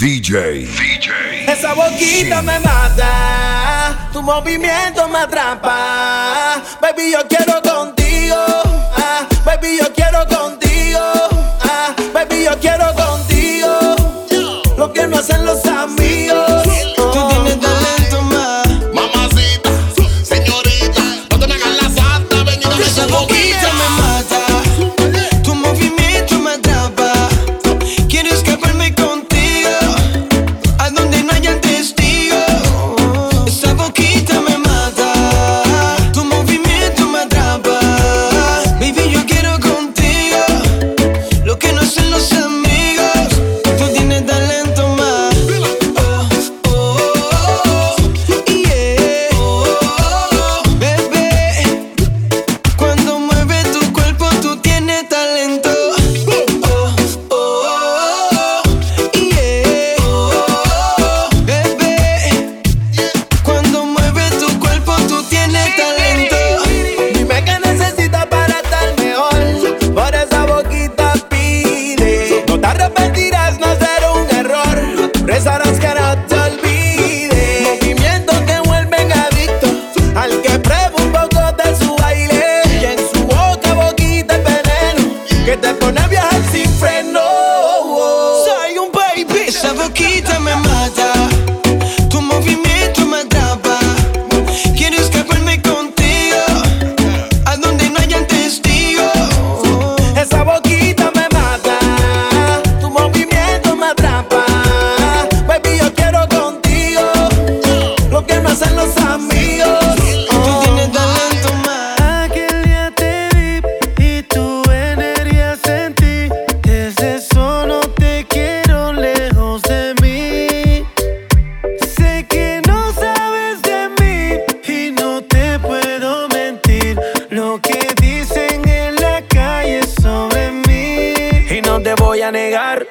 DJ. DJ. Esa boquita me mata, tu movimiento me atrapa. Baby, yo quiero contigo. Ah, baby, yo quiero contigo. Ah, baby, yo quiero contigo. Lo que no hacen los amigos. Tú oh, tienes oh. talento más. Aquel día te vi y tu energía sentí. Desde eso no te quiero lejos de mí. Sé que no sabes de mí y no te puedo mentir. Lo que dicen en la calle es sobre mí y no te voy a negar.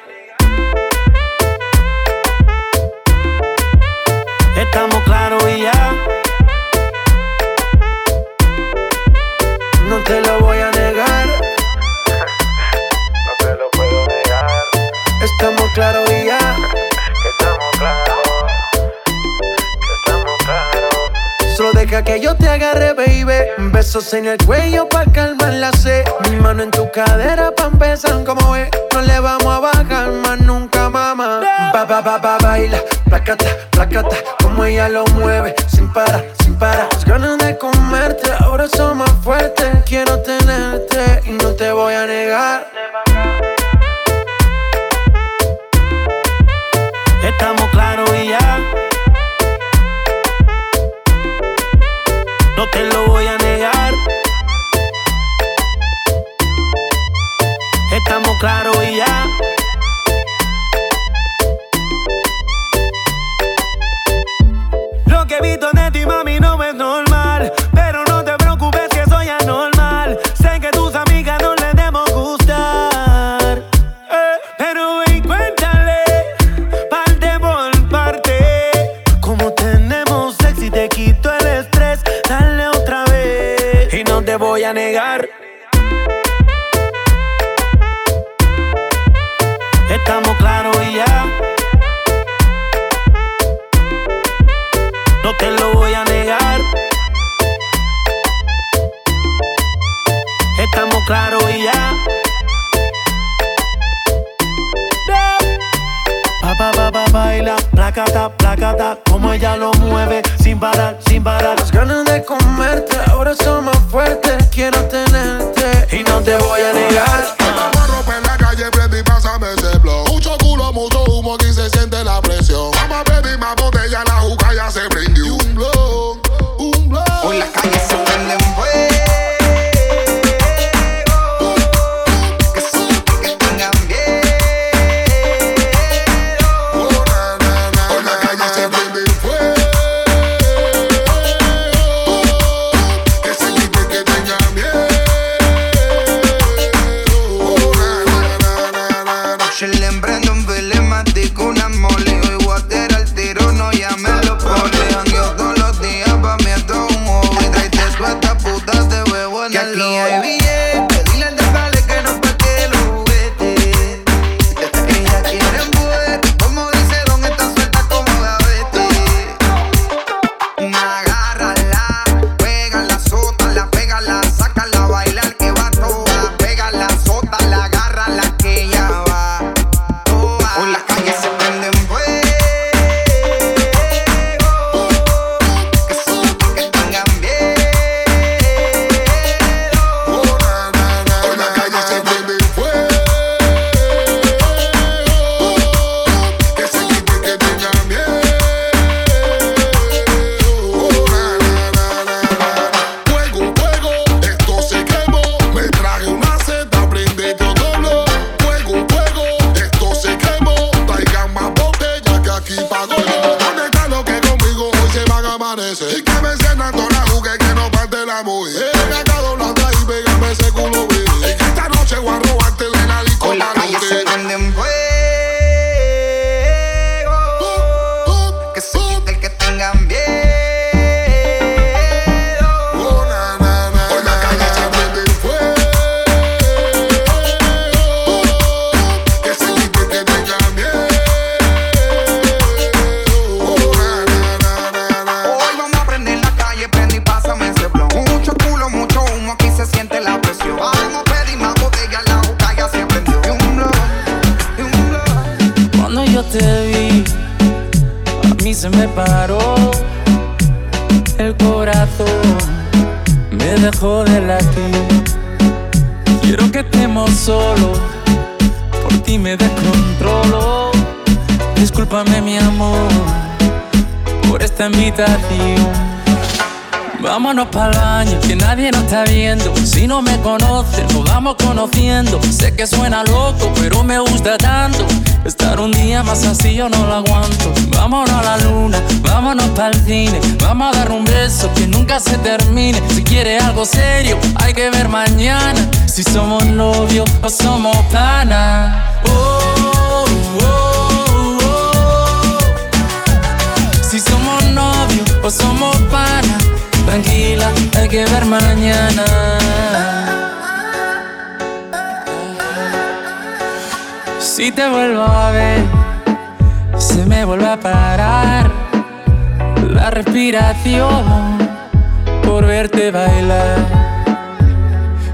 que yo te agarre, baby. Besos en el cuello pa' calmar la sed. Mi mano en tu cadera pa' empezar como es. No le vamos a bajar más nunca, mamá. Ba, ba, ba, ba, baila, placata, placata. Como ella lo mueve, sin parar, sin parar. Las ganas de comerte, ahora son más fuertes. Quiero tenerte y no te voy a negar. claro. estamos claros y ya. No te lo voy a negar. Estamos claros y ya. Pa, pa, baila, placata, placata, como ella lo mueve, sin parar, sin parar. Las ganas de comerte ahora son más fuertes, quiero tenerte y no te voy a negar. Vamos. Eh, el corazón, me dejó de latir. Quiero que estemos solos, por ti me descontrolo. Discúlpame, mi amor, por esta invitación. Vámonos para el baño, que nadie nos está viendo. Si no me conoces, nos vamos conociendo. Sé que suena loco, pero me gusta tanto. Estar un día más así yo no lo aguanto. Vámonos a la luna, vámonos para el cine. Vamos a dar un beso que nunca se termine. Si quiere algo serio, hay que ver mañana. Si somos novios o somos pana. Oh, oh, oh. Si somos novios o somos pana, tranquila, hay que ver mañana. Si te vuelvo a ver, se me vuelve a parar la respiración por verte bailar.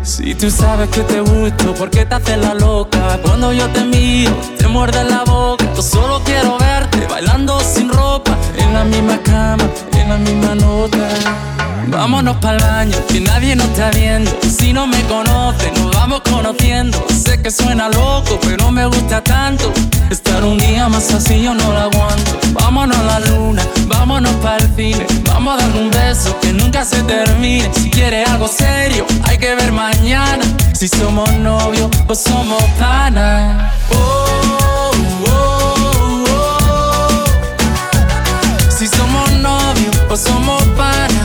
Si tú sabes que te gusto, ¿por qué te haces la loca? Cuando yo te miro, te muerde la boca. Yo solo quiero verte bailando sin ropa, en la misma cama, en la misma nota. Vámonos para el baño, que nadie nos está viendo. Si no me conoce, nos vamos conociendo. Sé que suena loco, pero me gusta tanto. Estar un día más así yo no lo aguanto. Vámonos a la luna, vámonos para el cine. Vamos a dar un beso que nunca se termine. Si quieres algo serio, hay que ver mañana. Si somos novios o somos pana. Oh, somos novios o somos pana,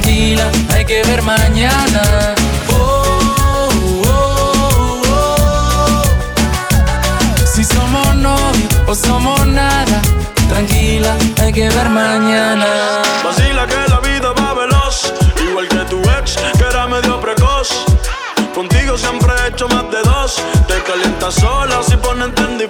tranquila, hay que ver mañana. Oh, oh, oh. Si somos novios o somos nada, tranquila, hay que ver mañana. Vacila que la vida va veloz, igual que tu ex, que era medio precoz. Contigo siempre he hecho más de dos. Te calientas sola si ponen Tendy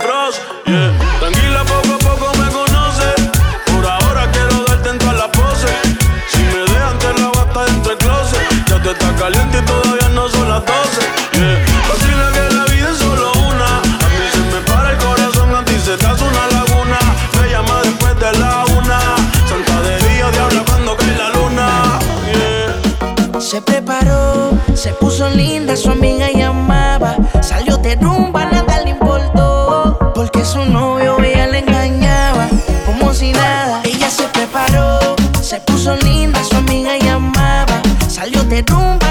se puso linda, su amiga llamaba. Salió de rumba, nada le importó. Porque su novio ella le engañaba, como si nada. Ella se preparó, se puso linda, su amiga llamaba. Salió de rumba,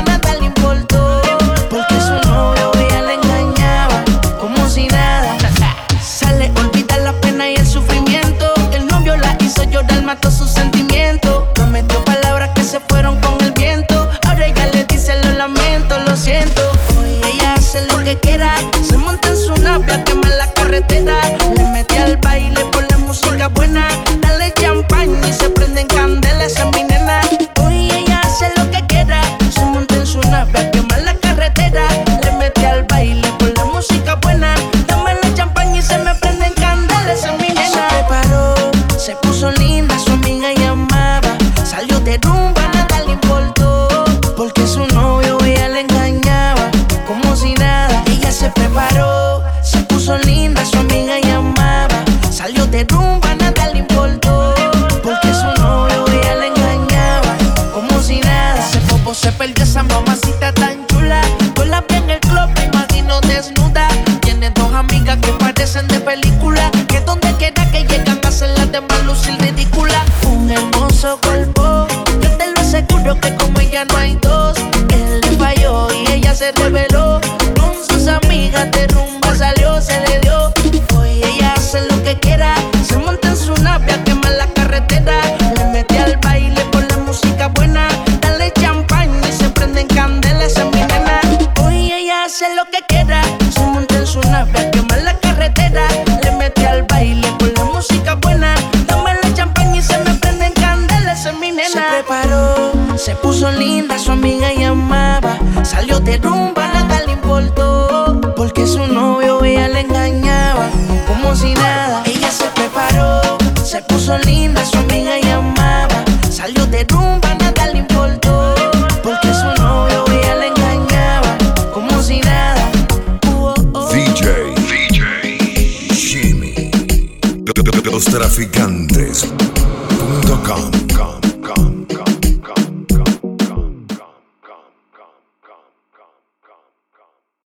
se debe